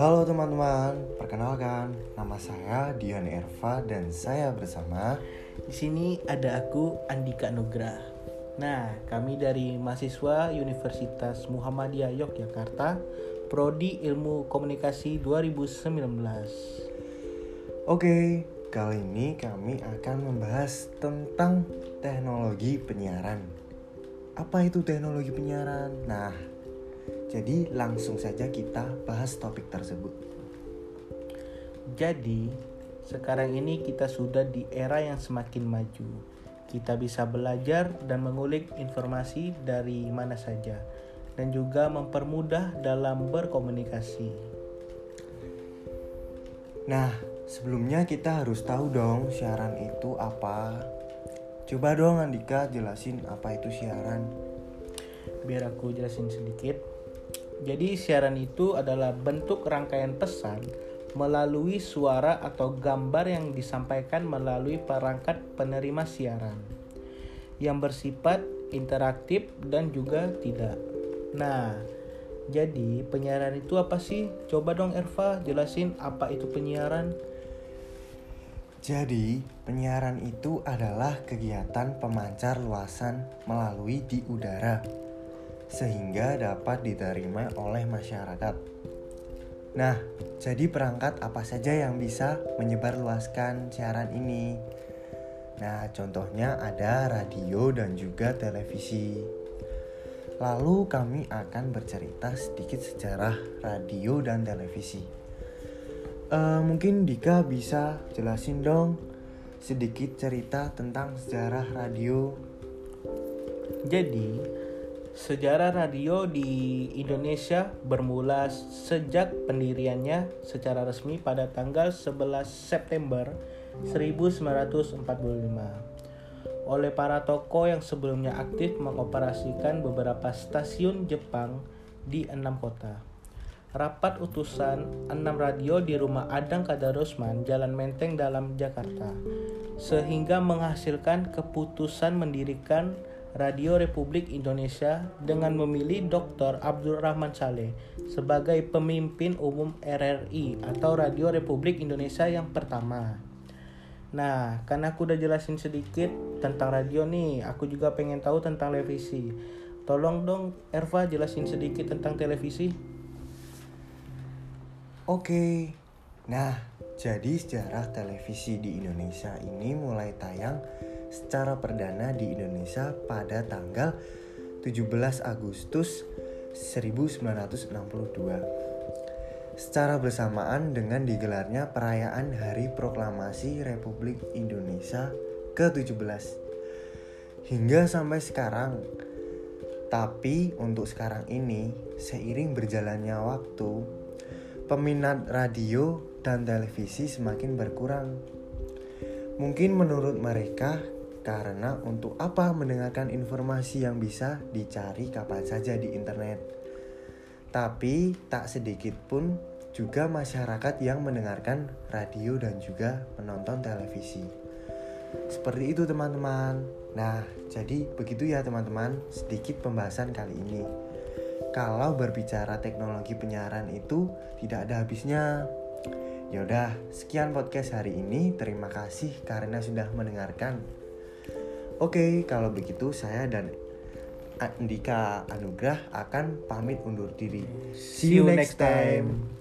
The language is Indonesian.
Halo teman-teman, perkenalkan nama saya Dian Erva dan saya bersama Di sini ada aku Andika Nugra. Nah, kami dari mahasiswa Universitas Muhammadiyah Yogyakarta, Prodi Ilmu Komunikasi 2019. Oke, kali ini kami akan membahas tentang teknologi penyiaran. Apa itu teknologi penyiaran? Nah, jadi langsung saja kita bahas topik tersebut. Jadi, sekarang ini kita sudah di era yang semakin maju. Kita bisa belajar dan mengulik informasi dari mana saja dan juga mempermudah dalam berkomunikasi. Nah, sebelumnya kita harus tahu dong siaran itu apa. Coba dong Andika jelasin apa itu siaran. Biar aku jelasin sedikit. Jadi siaran itu adalah bentuk rangkaian pesan melalui suara atau gambar yang disampaikan melalui perangkat penerima siaran yang bersifat interaktif dan juga tidak. Nah, jadi penyiaran itu apa sih? Coba dong Erva jelasin apa itu penyiaran. Jadi, penyiaran itu adalah kegiatan pemancar luasan melalui di udara sehingga dapat diterima oleh masyarakat. Nah, jadi perangkat apa saja yang bisa menyebarluaskan siaran ini? Nah, contohnya ada radio dan juga televisi. Lalu kami akan bercerita sedikit sejarah radio dan televisi. Uh, mungkin Dika bisa jelasin dong sedikit cerita tentang sejarah radio. Jadi, sejarah radio di Indonesia bermula sejak pendiriannya secara resmi pada tanggal 11 September 1945 oleh para tokoh yang sebelumnya aktif mengoperasikan beberapa stasiun Jepang di enam kota. Rapat utusan enam radio di rumah Adang Kadarusman, Jalan Menteng dalam Jakarta, sehingga menghasilkan keputusan mendirikan Radio Republik Indonesia dengan memilih Dr. Abdul Rahman Saleh sebagai pemimpin umum RRI atau Radio Republik Indonesia yang pertama. Nah, karena aku udah jelasin sedikit tentang radio nih, aku juga pengen tahu tentang televisi. Tolong dong Erva jelasin sedikit tentang televisi. Oke. Nah, jadi sejarah televisi di Indonesia ini mulai tayang secara perdana di Indonesia pada tanggal 17 Agustus 1962 secara bersamaan dengan digelarnya perayaan Hari Proklamasi Republik Indonesia ke-17 hingga sampai sekarang. Tapi untuk sekarang ini, seiring berjalannya waktu, peminat radio dan televisi semakin berkurang. Mungkin menurut mereka karena untuk apa mendengarkan informasi yang bisa dicari kapan saja di internet. Tapi tak sedikit pun juga masyarakat yang mendengarkan radio dan juga menonton televisi. Seperti itu teman-teman. Nah, jadi begitu ya teman-teman, sedikit pembahasan kali ini. Kalau berbicara teknologi penyiaran itu tidak ada habisnya. Ya udah, sekian podcast hari ini. Terima kasih karena sudah mendengarkan. Oke, kalau begitu saya dan Andika Anugrah akan pamit undur diri. See you next time.